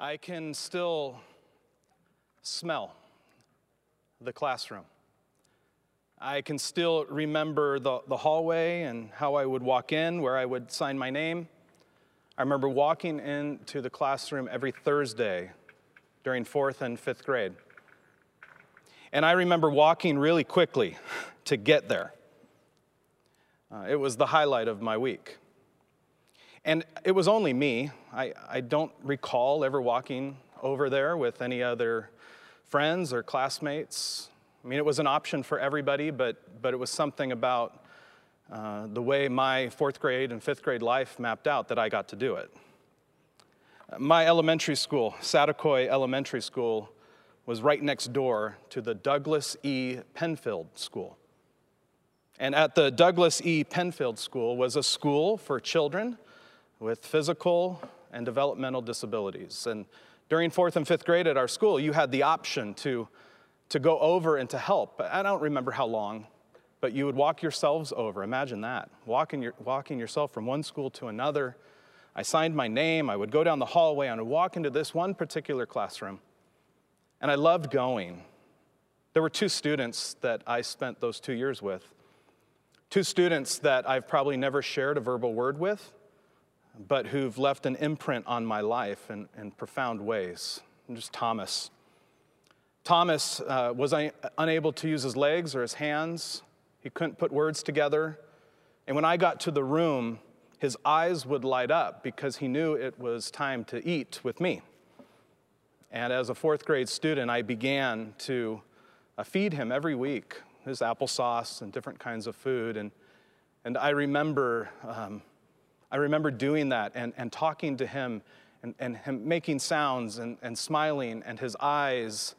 I can still smell the classroom. I can still remember the, the hallway and how I would walk in, where I would sign my name. I remember walking into the classroom every Thursday during fourth and fifth grade. And I remember walking really quickly to get there. Uh, it was the highlight of my week. And it was only me. I, I don't recall ever walking over there with any other friends or classmates. I mean, it was an option for everybody, but, but it was something about uh, the way my fourth grade and fifth grade life mapped out that I got to do it. My elementary school, Saticoy Elementary School, was right next door to the Douglas E. Penfield School. And at the Douglas E. Penfield School was a school for children with physical and developmental disabilities. And during fourth and fifth grade at our school, you had the option to, to go over and to help. I don't remember how long, but you would walk yourselves over. Imagine that, walking, your, walking yourself from one school to another. I signed my name, I would go down the hallway, and I would walk into this one particular classroom. And I loved going. There were two students that I spent those two years with. Two students that I've probably never shared a verbal word with, but who've left an imprint on my life in, in profound ways. And just Thomas. Thomas uh, was un- unable to use his legs or his hands, he couldn't put words together. And when I got to the room, his eyes would light up because he knew it was time to eat with me. And as a fourth grade student, I began to uh, feed him every week his applesauce and different kinds of food. And, and I remember, um, I remember doing that and, and talking to him and, and him making sounds and, and smiling and his eyes.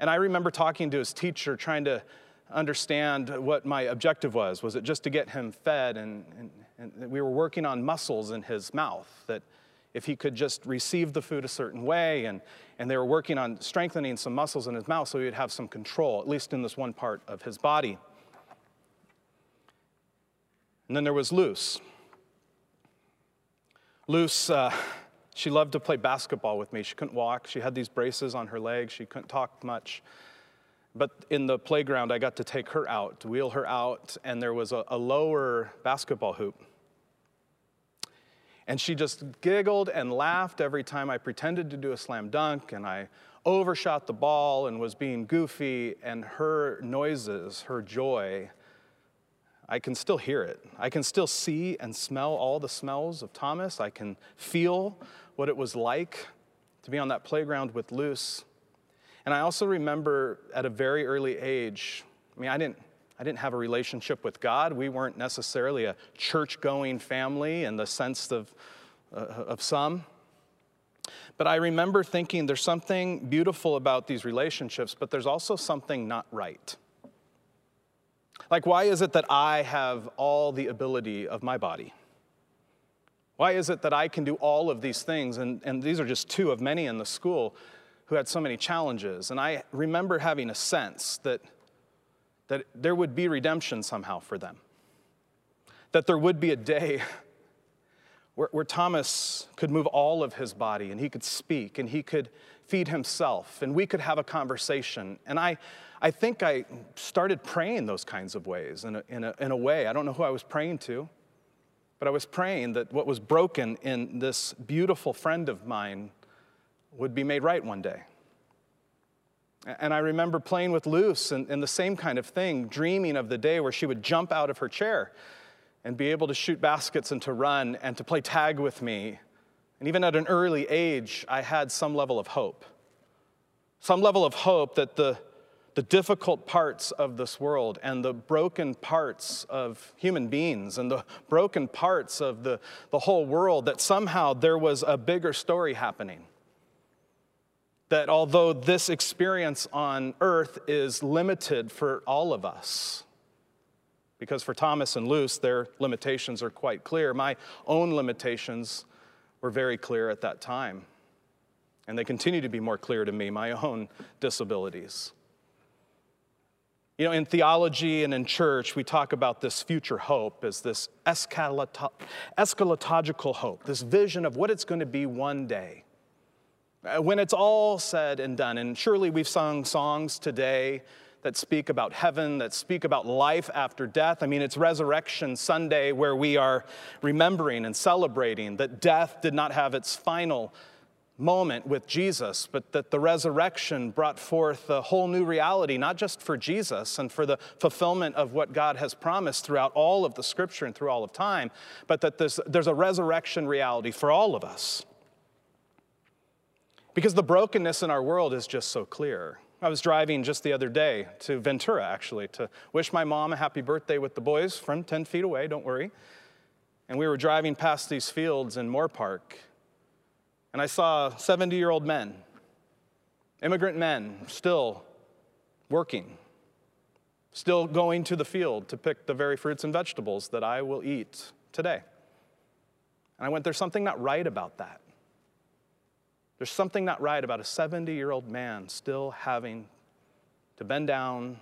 And I remember talking to his teacher, trying to understand what my objective was. Was it just to get him fed? And, and, and we were working on muscles in his mouth that if he could just receive the food a certain way. And, and they were working on strengthening some muscles in his mouth so he would have some control, at least in this one part of his body. And then there was Luce. Luce, uh, she loved to play basketball with me. She couldn't walk. She had these braces on her legs. She couldn't talk much. But in the playground, I got to take her out, wheel her out, and there was a, a lower basketball hoop. And she just giggled and laughed every time I pretended to do a slam dunk and I overshot the ball and was being goofy. And her noises, her joy, I can still hear it. I can still see and smell all the smells of Thomas. I can feel what it was like to be on that playground with Luce. And I also remember at a very early age, I mean, I didn't I didn't have a relationship with God. We weren't necessarily a church going family in the sense of, uh, of some. But I remember thinking there's something beautiful about these relationships, but there's also something not right. Like, why is it that I have all the ability of my body? Why is it that I can do all of these things? And, and these are just two of many in the school who had so many challenges. And I remember having a sense that that there would be redemption somehow for them. That there would be a day where, where, Thomas could move all of his body and he could speak and he could feed himself and we could have a conversation. And I, I think I started praying those kinds of ways in a, in, a, in a way. I don't know who I was praying to, but I was praying that what was broken in this beautiful friend of mine would be made right one day. And I remember playing with Luce and, and, the same kind of thing, dreaming of the day where she would jump out of her chair and be able to shoot baskets and to run and to play tag with me. And even at an early age, I had some level of hope. Some level of hope that the, the difficult parts of this world and the broken parts of human beings and the broken parts of the, the whole world, that somehow there was a bigger story happening that although this experience on earth is limited for all of us, because for Thomas and Luce, their limitations are quite clear. My own limitations were very clear at that time. And they continue to be more clear to me, my own disabilities. You know, in theology and in church, we talk about this future hope as this eschatological hope, this vision of what it's going to be one day Uh, when it's all said and done, and surely we've sung songs today that speak about heaven, that speak about life after death. I mean, it's Resurrection Sunday where we are remembering and celebrating that death did not have its final moment with Jesus, but that the resurrection brought forth a whole new reality, not just for Jesus and for the fulfillment of what God has promised throughout all of the scripture and through all of time, but that there's, there's a resurrection reality for all of us. Because the brokenness in our world is just so clear. I was driving just the other day to Ventura, actually, to wish my mom a happy birthday with the boys from 10 feet away, don't worry. And we were driving past these fields in Moorpark, and I saw 70 year old men, immigrant men, still working, still going to the field to pick the very fruits and vegetables that I will eat today. And I went, There's something not right about that. There's something not right about a 70 year old man still having to bend down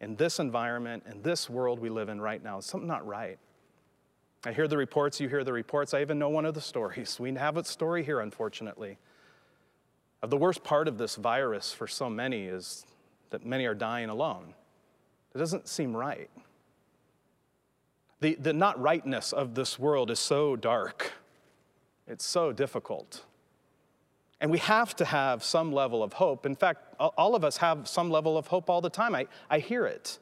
in this environment, in this world we live in right now. Something not right. I hear the reports, you hear the reports. I even know one of the stories. We have a story here, unfortunately. Of the worst part of this virus for so many is that many are dying alone. It doesn't seem right. The, the not rightness of this world is so dark, it's so difficult. And we have to have some level of hope. In fact, all of us have some level of hope all the time. I, I hear it.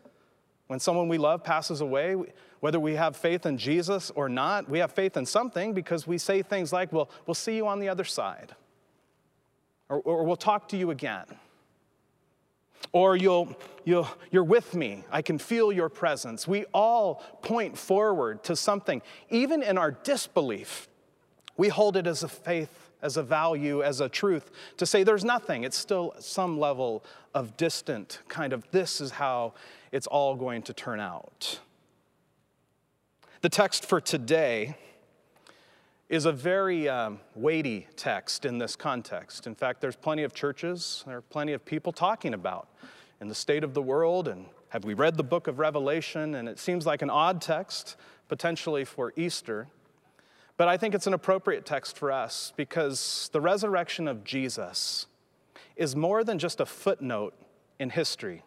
When someone we love passes away, whether we have faith in Jesus or not, we have faith in something because we say things like, well, we'll see you on the other side. Or, or we'll talk to you again. Or you'll, you'll, you're with me. I can feel your presence. We all point forward to something. Even in our disbelief, we hold it as a faith as a value, as a truth, to say there's nothing. It's still some level of distant kind of this is how it's all going to turn out. The text for today is a very um, weighty text in this context. In fact, there's plenty of churches, there are plenty of people talking about in the state of the world and have we read the book of Revelation? And it seems like an odd text, potentially for Easter. But I think it's an appropriate text for us because the resurrection of Jesus is more than just a footnote in history.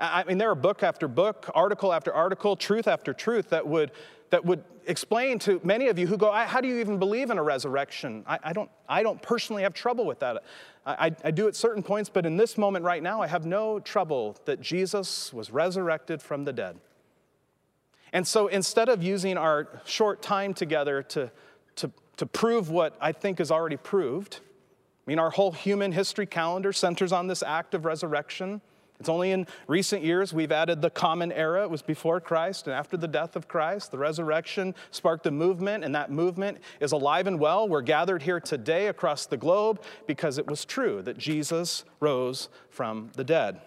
I mean, there are book after book, article after article, truth after truth that would, that would explain to many of you who go, How do you even believe in a resurrection? I, I don't, I don't personally have trouble with that. I, I do at certain points, but in this moment right now, I have no trouble that Jesus was resurrected from the dead. And so instead of using our short time together to, to, to prove what I think is already proved, I mean, our whole human history calendar centers on this act of resurrection. It's only in recent years we've added the common era. It was before Christ and after the death of Christ. The resurrection sparked a movement, and that movement is alive and well. We're gathered here today across the globe because it was true that Jesus rose from the dead.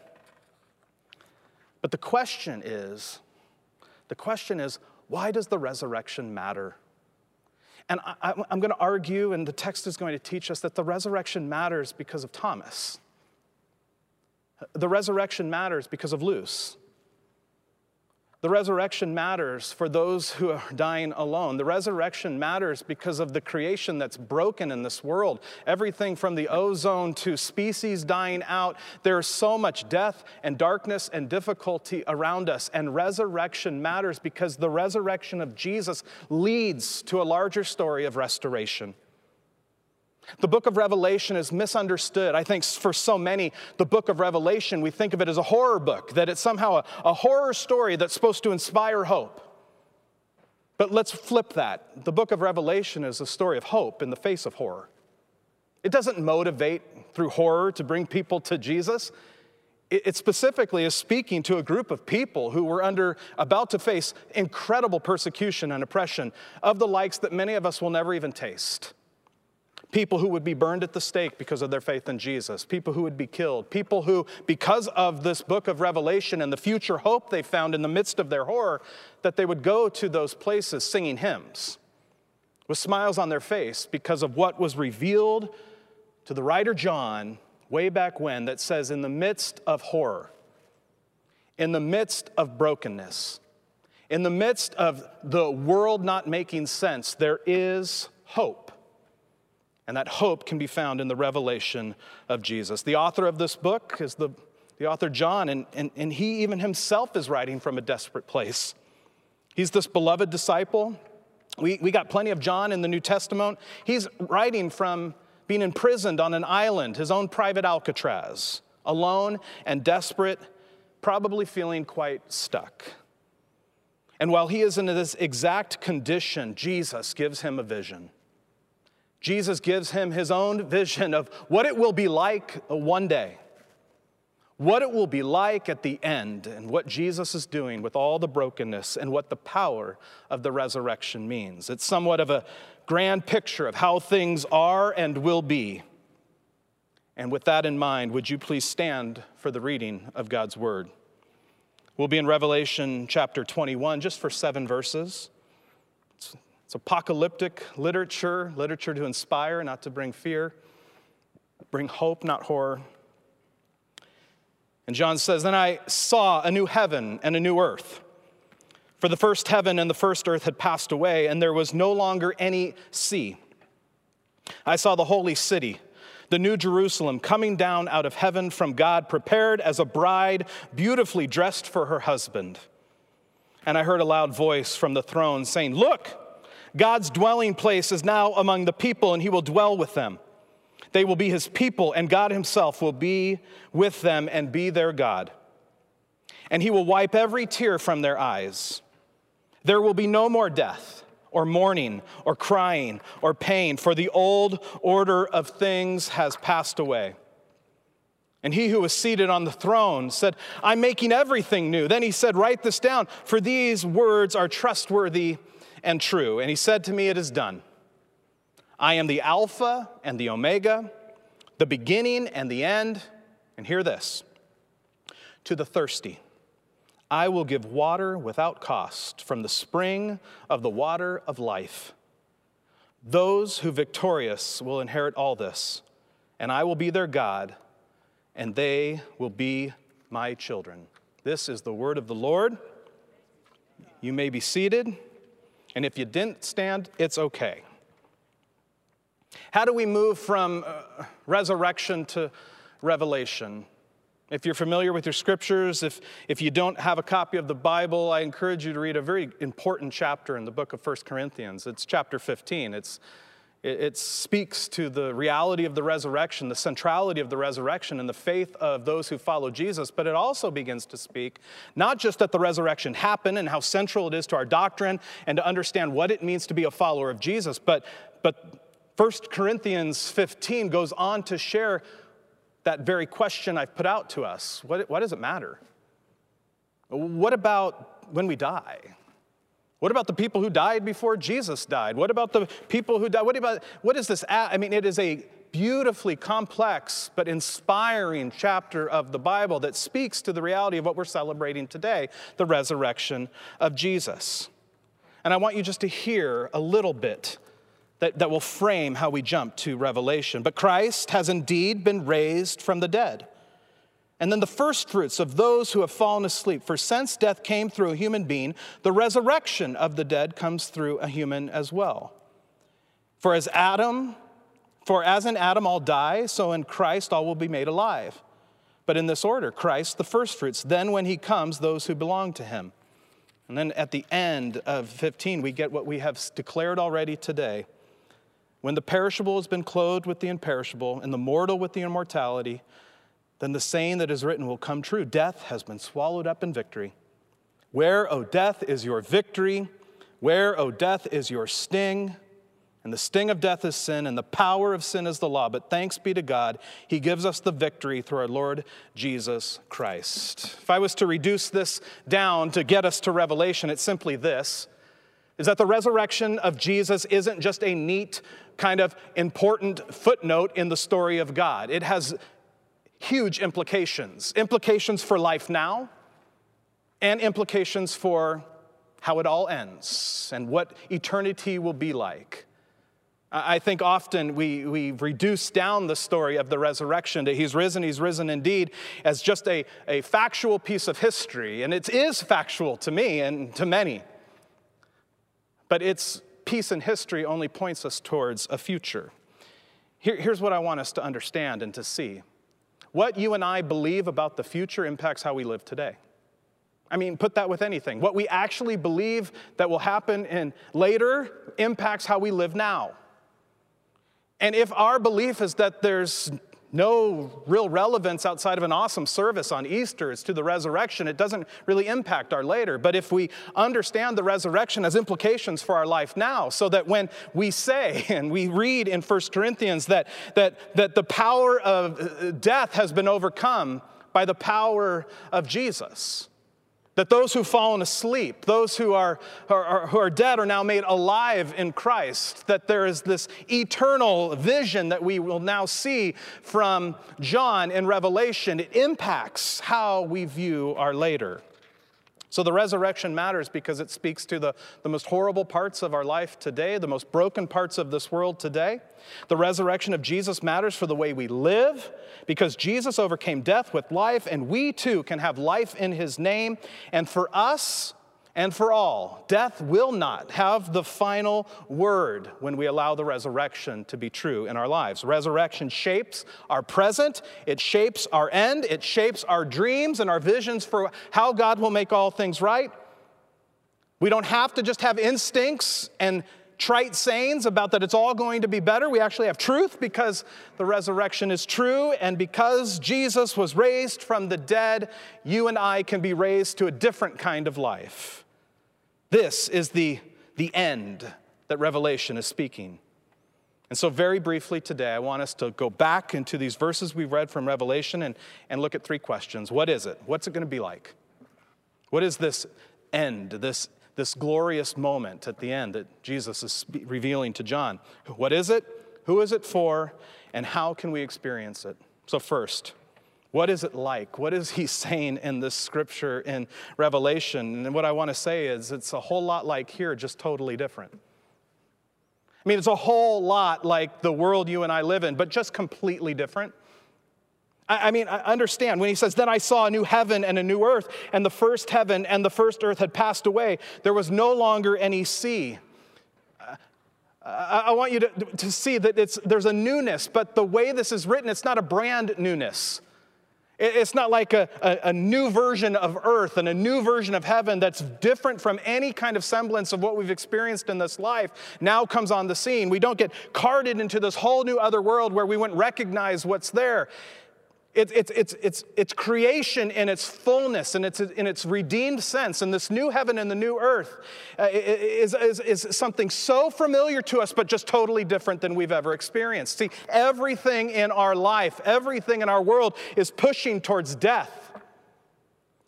But the question is the question is, why does the resurrection matter? And I, am going to argue, and the text is going to teach us that the resurrection matters because of Thomas. The resurrection matters because of Luce. The resurrection matters for those who are dying alone. The resurrection matters because of the creation that's broken in this world. Everything from the ozone to species dying out, there's so much death and darkness and difficulty around us. And resurrection matters because the resurrection of Jesus leads to a larger story of restoration. The book of Revelation is misunderstood. I think for so many, the book of Revelation, we think of it as a horror book, that it's somehow a, a, horror story that's supposed to inspire hope. But let's flip that. The book of Revelation is a story of hope in the face of horror. It doesn't motivate through horror to bring people to Jesus. It, specifically is speaking to a group of people who were under, about to face incredible persecution and oppression of the likes that many of us will never even taste people who would be burned at the stake because of their faith in Jesus, people who would be killed, people who, because of this book of Revelation and the future hope they found in the midst of their horror, that they would go to those places singing hymns with smiles on their face because of what was revealed to the writer John way back when that says, in the midst of horror, in the midst of brokenness, in the midst of the world not making sense, there is hope. And that hope can be found in the revelation of Jesus. The author of this book is the, the author John, and, and, and he even himself is writing from a desperate place. He's this beloved disciple. We, we got plenty of John in the New Testament. He's writing from being imprisoned on an island, his own private Alcatraz, alone and desperate, probably feeling quite stuck. And while he is in this exact condition, Jesus gives him a vision. Jesus gives him his own vision of what it will be like one day, what it will be like at the end, and what Jesus is doing with all the brokenness and what the power of the resurrection means. It's somewhat of a grand picture of how things are and will be. And with that in mind, would you please stand for the reading of God's word? We'll be in Revelation chapter 21 just for seven verses. It's, apocalyptic literature, literature to inspire, not to bring fear, bring hope, not horror. And John says, Then I saw a new heaven and a new earth. For the first heaven and the first earth had passed away, and there was no longer any sea. I saw the holy city the New Jerusalem, coming down out of heaven from God, prepared as a bride, beautifully dressed for her husband. And I heard a loud voice from the throne saying, Look, God's dwelling place is now among the people, and he will dwell with them. They will be his people, and God himself will be with them and be their God. And he will wipe every tear from their eyes. There will be no more death or mourning or crying or pain, for the old order of things has passed away. And he who was seated on the throne said, I'm making everything new. Then he said, Write this down, for these words are trustworthy and true. And he said to me, It is done. I am the Alpha and the Omega, the beginning and the end. And hear this to the thirsty. I will give water without cost from the spring of the water of life. Those who victorious will inherit all this, and I will be their God, and they will be my children. This is the word of the Lord. You may be seated, and if you didn't stand, it's okay. How do we move from uh, resurrection to revelation? If you're familiar with your scriptures, if, if you don't have a copy of the Bible, I encourage you to read a very important chapter in the book of 1 Corinthians. It's chapter 15. It's, it, it speaks to the reality of the resurrection, the centrality of the resurrection, and the faith of those who follow Jesus. But it also begins to speak not just that the resurrection happened and how central it is to our doctrine and to understand what it means to be a follower of Jesus, but, but 1 Corinthians 15 goes on to share that very question I've put out to us what, what does it matter? What about when we die? What about the people who died before Jesus died? What about the people who died? What about, what is this? I mean, it is a beautifully complex but inspiring chapter of the Bible that speaks to the reality of what we're celebrating today the resurrection of Jesus. And I want you just to hear a little bit that, that will frame how we jump to Revelation. But Christ has indeed been raised from the dead. And then the first fruits of those who have fallen asleep. For since death came through a human being, the resurrection of the dead comes through a human as well. For as Adam, for as in Adam all die, so in Christ all will be made alive. But in this order, Christ the firstfruits, then when he comes, those who belong to him. And then at the end of 15, we get what we have declared already today when the perishable has been clothed with the imperishable and the mortal with the immortality, then the saying that is written will come true Death has been swallowed up in victory. Where, O death, is your victory? Where, O death, is your sting? And the sting of death is sin, and the power of sin is the law. But thanks be to God, He gives us the victory through our Lord Jesus Christ. If I was to reduce this down to get us to Revelation, it's simply this is that the resurrection of Jesus isn't just a neat, kind of important footnote in the story of God. It has huge implications implications for life now, and implications for how it all ends and what eternity will be like. I think often we, we reduce down the story of the resurrection to he's risen, he's risen indeed, as just a, a factual piece of history. And it is factual to me and to many. But its piece in history only points us towards a future. Here, here's what I want us to understand and to see. What you and I believe about the future impacts how we live today. I mean, put that with anything. What we actually believe that will happen in later impacts how we live now. And if our belief is that there's no real relevance outside of an awesome service on Easter It's to the resurrection. It doesn't really impact our later. But if we understand the resurrection has implications for our life now, so that when we say, and we read in 1 Corinthians that, that, that the power of uh, death has been overcome by the power of Jesus. That those who've fallen asleep, those who are, are, who are dead, are now made alive in Christ. That there is this eternal vision that we will now see from John in Revelation. It impacts how we view our later. So the resurrection matters because it speaks to the, the most horrible parts of our life today, the most broken parts of this world today. The resurrection of Jesus matters for the way we live because Jesus overcame death with life, and we too can have life in his name. And for us, and for all. Death will not have the final word when we allow the resurrection to be true in our lives. Resurrection shapes our present, it shapes our end, it shapes our dreams and our visions for how God will make all things right. We don't have to just have instincts and trite sayings about that it's all going to be better. We actually have truth because the resurrection is true, and because Jesus was raised from the dead, you and I can be raised to a different kind of life. This is the, the end that Revelation is speaking. And so, very briefly today, I want us to go back into these verses we've read from Revelation and, and look at three questions. What is it? What's it going to be like? What is this end, this, this glorious moment at the end that Jesus is revealing to John? What is it? Who is it for? And how can we experience it? So, first, what is it like? What is he saying in this scripture in Revelation? And what I want to say is it's a whole lot like here, just totally different. I mean, it's a whole lot like the world you and I live in, but just completely different. I, mean, I understand when he says, Then I saw a new heaven and a new earth, and the first heaven and the first earth had passed away. There was no longer any sea. I want you to, to see that it's, there's a newness, but the way this is written, it's not a brand newness. It's not like a, a, a, new version of earth and a new version of heaven that's different from any kind of semblance of what we've experienced in this life now comes on the scene. We don't get carted into this whole new other world where we wouldn't recognize what's there. It's, it's, it's, it's, it's creation in its fullness and its, in its redeemed sense. And this new heaven and the new earth uh, is, is, is something so familiar to us, but just totally different than we've ever experienced. See, everything in our life, everything in our world is pushing towards death.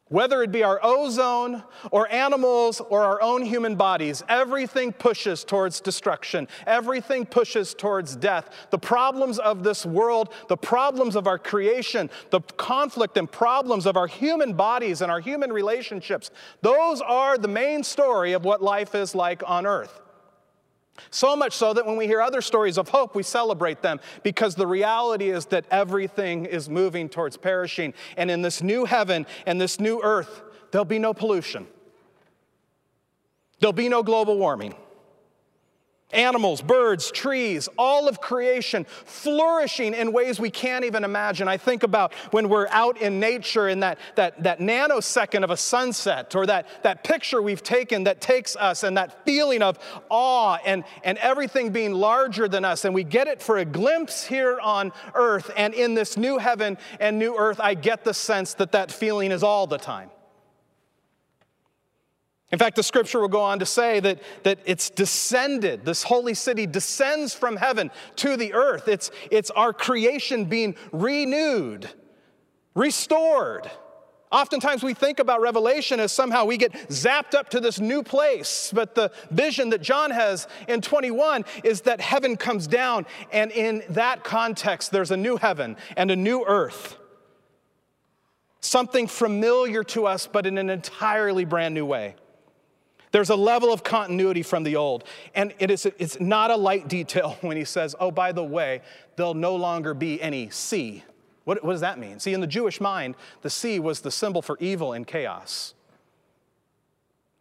Whether it be our ozone or animals or our own human bodies, everything pushes towards destruction. Everything pushes towards death. The problems of this world, the problems of our creation, the conflict and problems of our human bodies and our human relationships, those are the main story of what life is like on earth. So much so that when we hear other stories of hope, we celebrate them because the reality is that everything is moving towards perishing. And in this new heaven and this new earth, there'll be no pollution, there'll be no global warming animals, birds, trees, all of creation flourishing in ways we can't even imagine. I think about when we're out in nature in that, that, that nanosecond of a sunset or that, that picture we've taken that takes us and that feeling of awe and, and everything being larger than us. And we get it for a glimpse here on earth. And in this new heaven and new earth, I get the sense that that feeling is all the time. In fact, the scripture will go on to say that, that it's descended, this holy city descends from heaven to the earth. It's, it's our creation being renewed, restored. Oftentimes we think about Revelation as somehow we get zapped up to this new place, but the vision that John has in 21 is that heaven comes down, and in that context, there's a new heaven and a new earth. Something familiar to us, but in an entirely brand new way. There's a level of continuity from the old. And it is, it's not a light detail when he says, oh, by the way, there'll no longer be any sea. What, what does that mean? See, in the Jewish mind, the sea was the symbol for evil and chaos.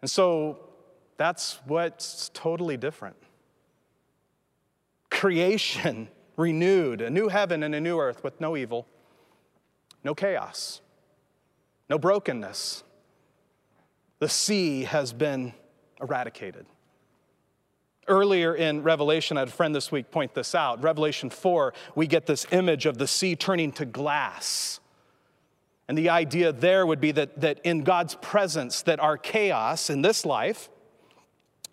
And so that's what's totally different. Creation renewed, a new heaven and a new earth with no evil, no chaos, no brokenness. The sea has been eradicated. Earlier in Revelation, I had a friend this week point this out. Revelation 4, we get this image of the sea turning to glass. And the idea there would be that, that in God's presence, that our chaos in this life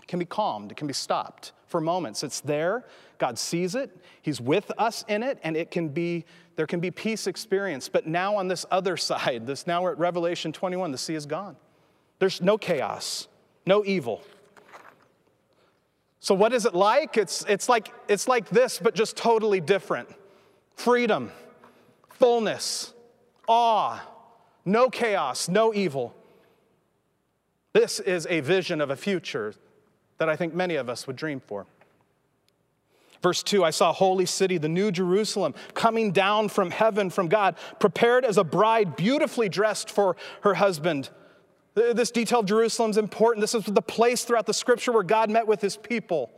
can be calmed, it can be stopped for moments. It's there, God sees it, He's with us in it, and it can be, there can be peace experienced. But now on this other side, this now we're at Revelation 21, the sea is gone. There's no chaos, no evil. So, what is it like? It's, it's like? it's like this, but just totally different freedom, fullness, awe, no chaos, no evil. This is a vision of a future that I think many of us would dream for. Verse 2 I saw holy city, the new Jerusalem, coming down from heaven from God, prepared as a bride, beautifully dressed for her husband. This detail of Jerusalem is important. This is the place throughout the scripture where God met with his people.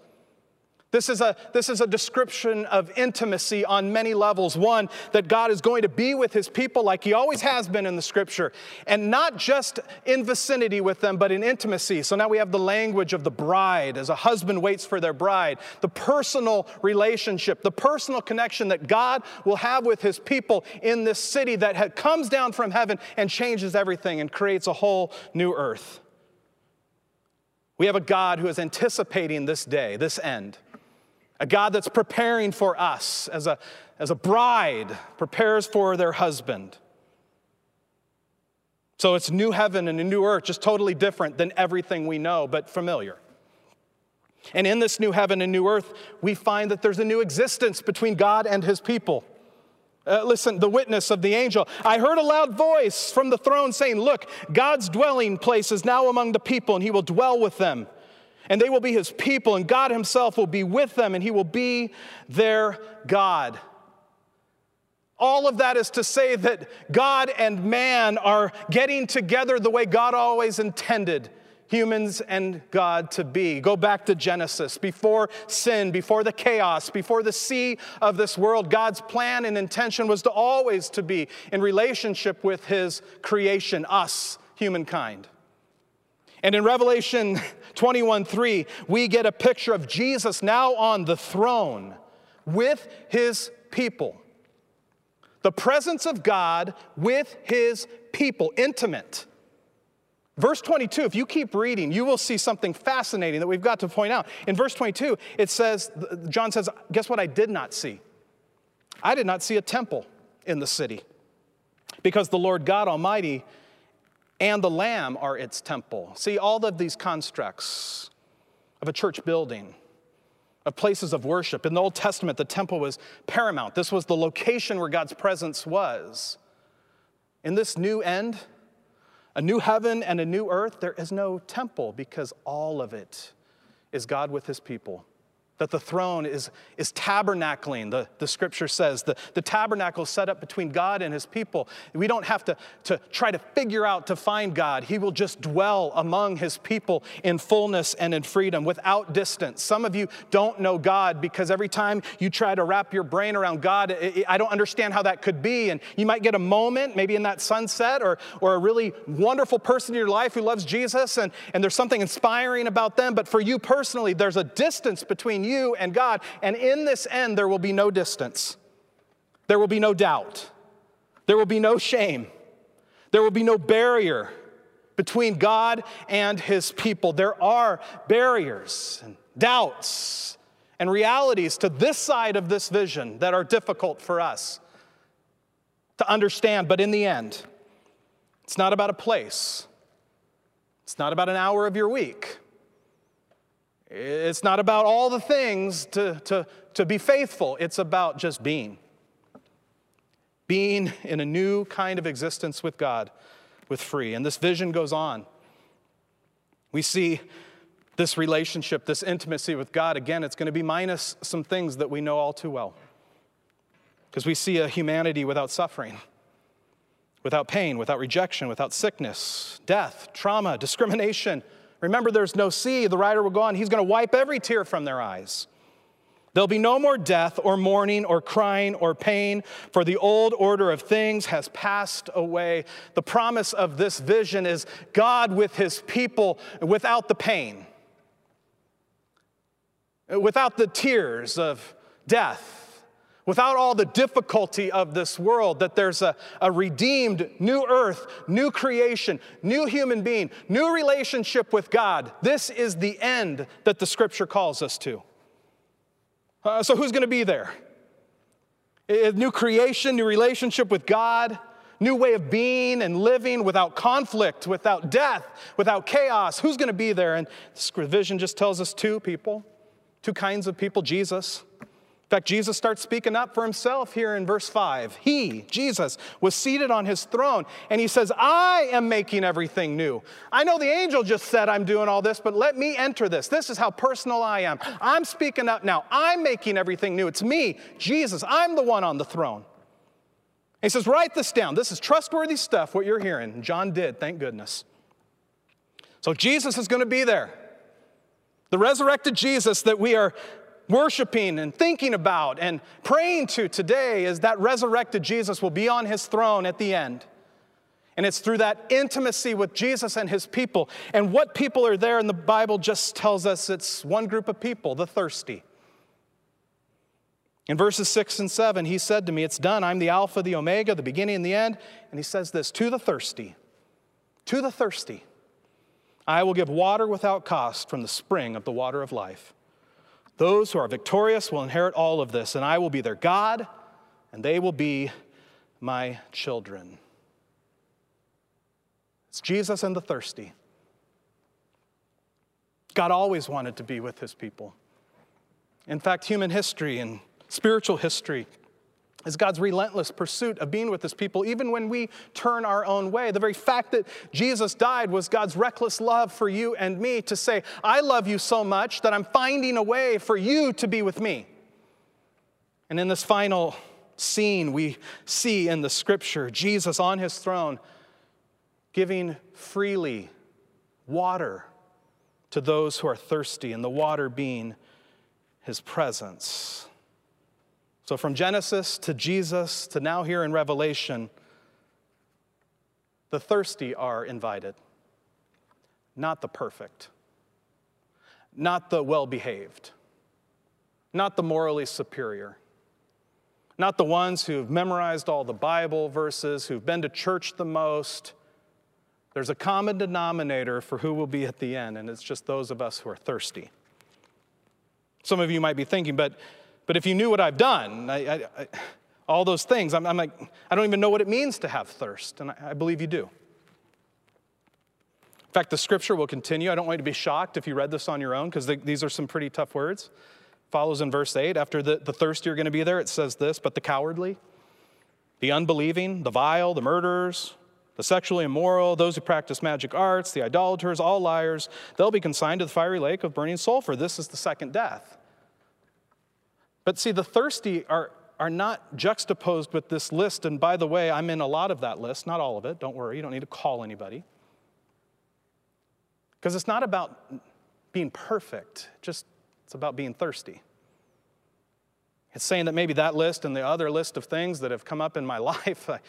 This is, a, this is a description of intimacy on many levels. One, that God is going to be with his people like he always has been in the scripture, and not just in vicinity with them, but in intimacy. So now we have the language of the bride as a husband waits for their bride, the personal relationship, the personal connection that God will have with his people in this city that comes down from heaven and changes everything and creates a whole new earth. We have a God who is anticipating this day, this end a God that's preparing for us as a, as a bride prepares for their husband. So it's new heaven and a new earth, just totally different than everything we know, but familiar. And in this new heaven and new earth, we find that there's a new existence between God and his people. Uh, listen, the witness of the angel. I heard a loud voice from the throne saying, Look, God's dwelling place is now among the people, and he will dwell with them and they will be his people, and God himself will be with them, and he will be their God. All of that is to say that God and man are getting together the way God always intended humans and God to be. Go back to Genesis. Before sin, before the chaos, before the sea of this world, God's plan and intention was to always to be in relationship with his creation, us, humankind. And in Revelation 21 3, we get a picture of Jesus now on the throne with his people. The presence of God with his people, intimate. Verse 22, if you keep reading, you will see something fascinating that we've got to point out. In verse 22, it says, John says, Guess what I did not see? I did not see a temple in the city because the Lord God Almighty and the Lamb are its temple. See, all of these constructs of a church building, of places of worship. In the Old Testament, the temple was paramount. This was the location where God's presence was. In this new end, a new heaven and a new earth, there is no temple because all of it is God with his people that the throne is, is tabernacling, the, the scripture says. The, the tabernacle set up between God and his people. We don't have to, to try to figure out to find God. He will just dwell among his people in fullness and in freedom without distance. Some of you don't know God because every time you try to wrap your brain around God, it, it, I don't understand how that could be. And you might get a moment, maybe in that sunset, or, or a really wonderful person in your life who loves Jesus, and, and there's something inspiring about them. But for you personally, there's a distance between you and God. And in this end, there will be no distance, there will be no doubt, there will be no shame, there will be no barrier between God and his people. There are barriers and doubts and realities to this side of this vision that are difficult for us to understand, but in the end, it's not about a place. It's not about an hour of your week. It's not about all the things to, to, to be faithful, it's about just being. Being in a new kind of existence with God, with free. And this vision goes on. We see this relationship, this intimacy with God. Again, it's going to be minus some things that we know all too well. Because we see a humanity without suffering, without pain, without rejection, without sickness, death, trauma, discrimination Remember, there's no sea. The rider will go on, he's going to wipe every tear from their eyes. There'll be no more death or mourning or crying or pain, for the old order of things has passed away. The promise of this vision is God with his people without the pain, without the tears of death without all the difficulty of this world, that there's a, a redeemed new earth, new creation, new human being, new relationship with God. This is the end that the scripture calls us to. Uh, so, who's going to be there? New creation, new relationship with God, new way of being and living without conflict, without death, without chaos. Who's going to be there? And this vision just tells us two people, two kinds of people Jesus fact, Jesus starts speaking up for himself here in verse 5. He, Jesus, was seated on his throne, and he says, I am making everything new. I know the angel just said I'm doing all this, but let me enter this. This is how personal I am. I'm speaking up now. I'm making everything new. It's me, Jesus. I'm the one on the throne. He says, Write this down. This is trustworthy stuff, what you're hearing. And John did, thank goodness. So Jesus is going to be there. The resurrected Jesus that we are worshiping and thinking about and praying to today is that resurrected Jesus will be on his throne at the end. And it's through that intimacy with Jesus and his people. And what people are there in the Bible just tells us it's one group of people, the thirsty. In verses 6 and 7, he said to me, It's done. I'm the Alpha, the Omega, the beginning and the end. And he says this to the thirsty, to the thirsty, I will give water without cost from the spring of the water of life. Those who are victorious will inherit all of this, and I will be their God, and they will be my children. It's Jesus and the thirsty. God always wanted to be with his people. In fact, human history and spiritual history is God's relentless pursuit of being with his people, even when we turn our own way. The very fact that Jesus died was God's reckless love for you and me to say, I love you so much that I'm finding a way for you to be with me. And in this final scene, we see in the scripture Jesus on his throne giving freely water to those who are thirsty, and the water being his presence. So, from Genesis to Jesus to now here in Revelation, the thirsty are invited, not the perfect, not the well behaved, not the morally superior, not the ones who've memorized all the Bible verses, who've been to church the most. There's a common denominator for who will be at the end, and it's just those of us who are thirsty. Some of you might be thinking, but but if you knew what I've done, I, I, I, all those things, I'm, I'm, like, I don't even know what it means to have thirst, and I, believe you do. In fact, the scripture will continue. I don't want you to be shocked if you read this on your own, because these are some pretty tough words. Follows in verse 8. After the, the thirsty are going to be there, it says this But the cowardly, the unbelieving, the vile, the murderers, the sexually immoral, those who practice magic arts, the idolaters, all liars, they'll be consigned to the fiery lake of burning sulfur. This is the second death. But see, the thirsty are, are not juxtaposed with this list. And by the way, I'm in a lot of that list, not all of it. Don't worry, you don't need to call anybody. Because it's not about being perfect, just it's about being thirsty. It's saying that maybe that list and the other list of things that have come up in my life, I,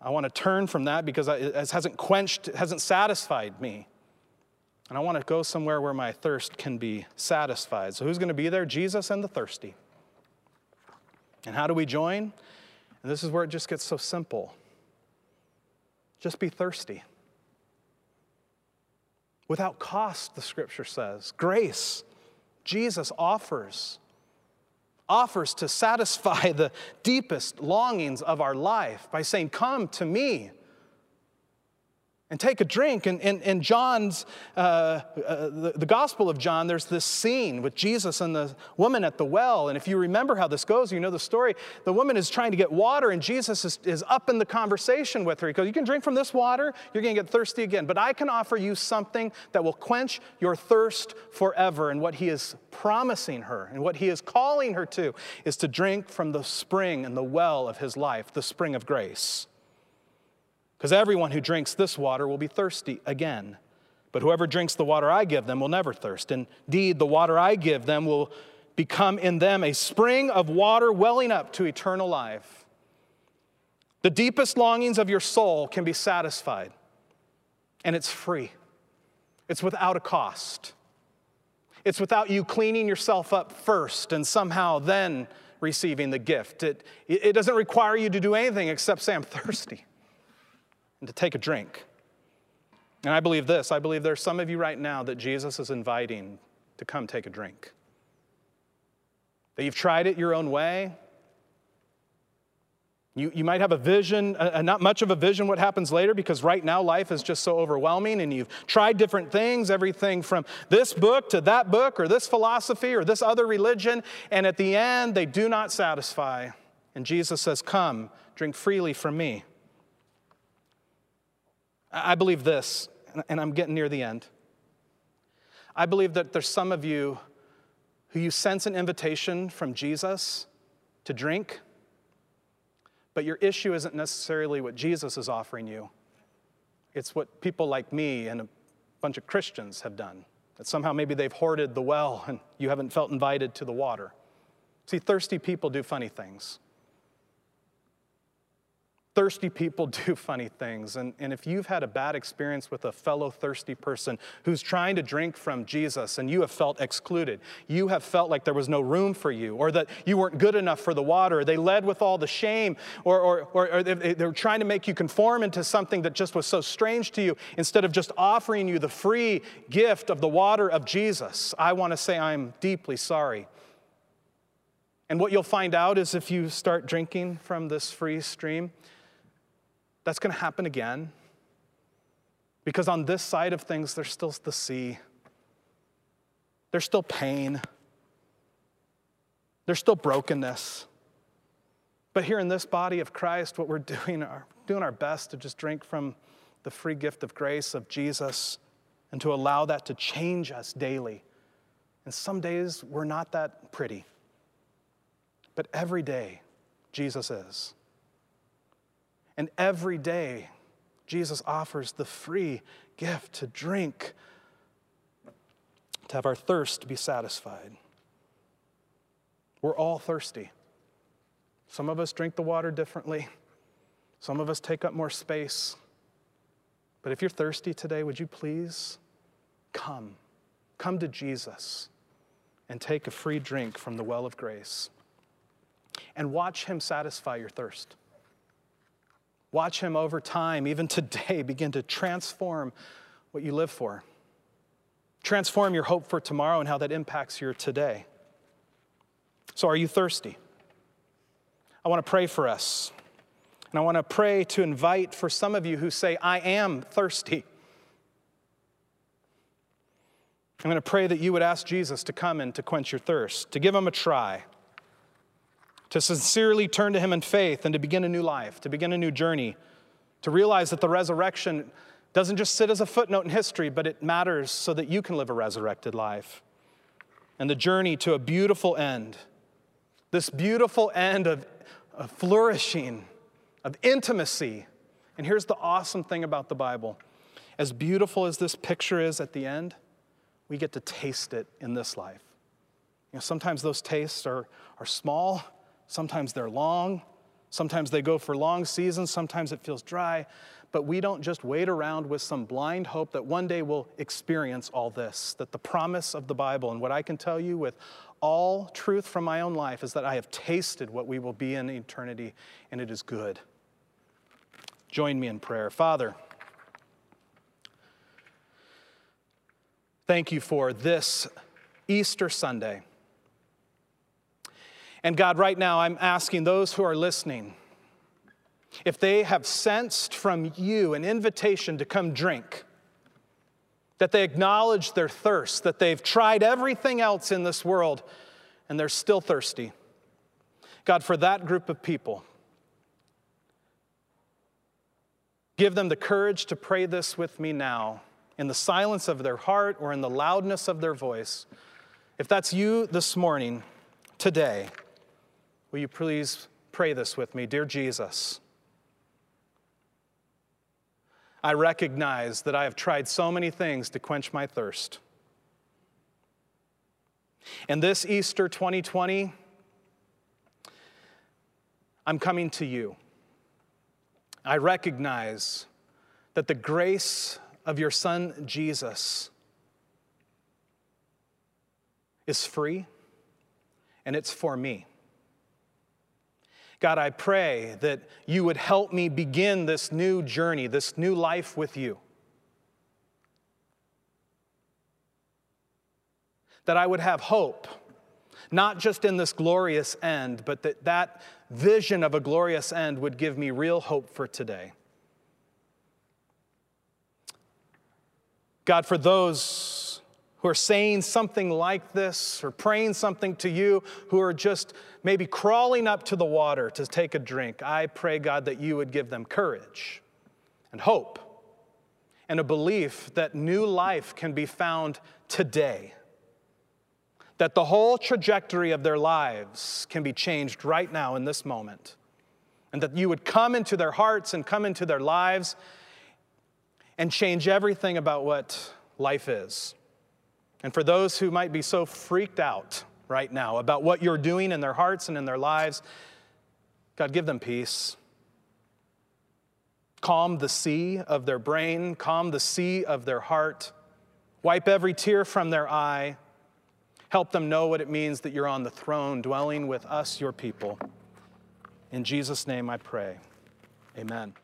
I want to turn from that because it hasn't quenched, it hasn't satisfied me. And I want to go somewhere where my thirst can be satisfied. So, who's going to be there? Jesus and the thirsty. And how do we join? And this is where it just gets so simple. Just be thirsty. Without cost, the scripture says. Grace, Jesus offers, offers to satisfy the deepest longings of our life by saying, Come to me and take a drink. And in, John's, uh, uh, the, the, Gospel of John, there's this scene with Jesus and the woman at the well. And if you remember how this goes, you know the story. The woman is trying to get water, and Jesus is, is up in the conversation with her. He goes, You can drink from this water, you're going to get thirsty again. But I can offer you something that will quench your thirst forever. And what he is promising her and what he is calling her to is to drink from the spring and the well of his life, the spring of grace. Because everyone who drinks this water will be thirsty again. But whoever drinks the water I give them will never thirst. Indeed, the water I give them will become in them a spring of water welling up to eternal life. The deepest longings of your soul can be satisfied, and it's free. It's without a cost. It's without you cleaning yourself up first and somehow then receiving the gift. It, it doesn't require you to do anything except say, I'm thirsty, and to take a drink. And I believe this I believe there's some of you right now that Jesus is inviting to come take a drink. That you've tried it your own way, you, you might have a vision, uh, not much of a vision what happens later because right now life is just so overwhelming and you've tried different things, everything from this book to that book or this philosophy or this other religion, and at the end they do not satisfy. And Jesus says, Come, drink freely from me. I believe this, and I'm getting near the end. I believe that there's some of you who you sense an invitation from Jesus to drink but your issue isn't necessarily what Jesus is offering you, it's what people like me and a bunch of Christians have done. That somehow maybe they've hoarded the well and you haven't felt invited to the water. See, thirsty people do funny things thirsty people do funny things. And, and if you've had a bad experience with a fellow thirsty person who's trying to drink from Jesus and you have felt excluded, you have felt like there was no room for you, or that you weren't good enough for the water, they led with all the shame, or, or, or, or they, they were trying to make you conform into something that just was so strange to you instead of just offering you the free gift of the water of Jesus, I want to say I'm deeply sorry. And what you'll find out is if you start drinking from this free stream, that's going to happen again. Because on this side of things, there's still the sea, there's still pain, there's still brokenness. But here in this body of Christ, what we're doing are doing our best to just drink from the free gift of grace of Jesus and to allow that to change us daily. And some days we're not that pretty, but every day Jesus is. And every day, Jesus offers the free gift to drink, to have our thirst be satisfied. We're all thirsty. Some of us drink the water differently, some of us take up more space. But if you're thirsty today, would you please come? Come to Jesus and take a free drink from the well of grace and watch him satisfy your thirst. Watch Him over time, even today, begin to transform what you live for. Transform your hope for tomorrow and how that impacts your today. So, are you thirsty? I want to pray for us. And I want to pray to invite for some of you who say, I am thirsty. I'm going to pray that you would ask Jesus to come and to quench your thirst, to give him a try to sincerely turn to Him in faith and to begin a new life, to begin a new journey, to realize that the resurrection doesn't just sit as a footnote in history, but it matters so that you can live a resurrected life. And the journey to a beautiful end, this beautiful end of, of flourishing, of intimacy. And here's the awesome thing about the Bible as beautiful as this picture is at the end, we get to taste it in this life. You know, sometimes those tastes are, are small, Sometimes they're long, sometimes they go for long seasons, sometimes it feels dry. But we don't just wait around with some blind hope that one day we'll experience all this. That the promise of the Bible, and what I can tell you with all truth from my own life, is that I have tasted what we will be in eternity, and it is good. Join me in prayer. Father, thank you for this Easter Sunday. And God, right now, I'm asking those who are listening if they have sensed from you an invitation to come drink, that they acknowledge their thirst, that they've tried everything else in this world and they're still thirsty. God, for that group of people, give them the courage to pray this with me now in the silence of their heart or in the loudness of their voice. If that's you this morning, today, Will you please pray this with me? Dear Jesus, I recognize that I have tried so many things to quench my thirst. And this Easter 2020, I'm coming to you. I recognize that the grace of your Son Jesus is free and it's for me. God, I pray that you would help me begin this new journey, this new life with you. That I would have hope, not just in this glorious end, but that that vision of a glorious end would give me real hope for today. God, for those who are saying something like this or praying something to you, who are just maybe crawling up to the water to take a drink, I pray, God, that you would give them courage and hope and a belief that new life can be found today. That the whole trajectory of their lives can be changed right now in this moment. And that you would come into their hearts and come into their lives and change everything about what life is. And for those who might be so freaked out right now about what you're doing in their hearts and in their lives, God, give them peace. Calm the sea of their brain, calm the sea of their heart, wipe every tear from their eye. Help them know what it means that you're on the throne, dwelling with us, your people. In Jesus' name I pray. Amen.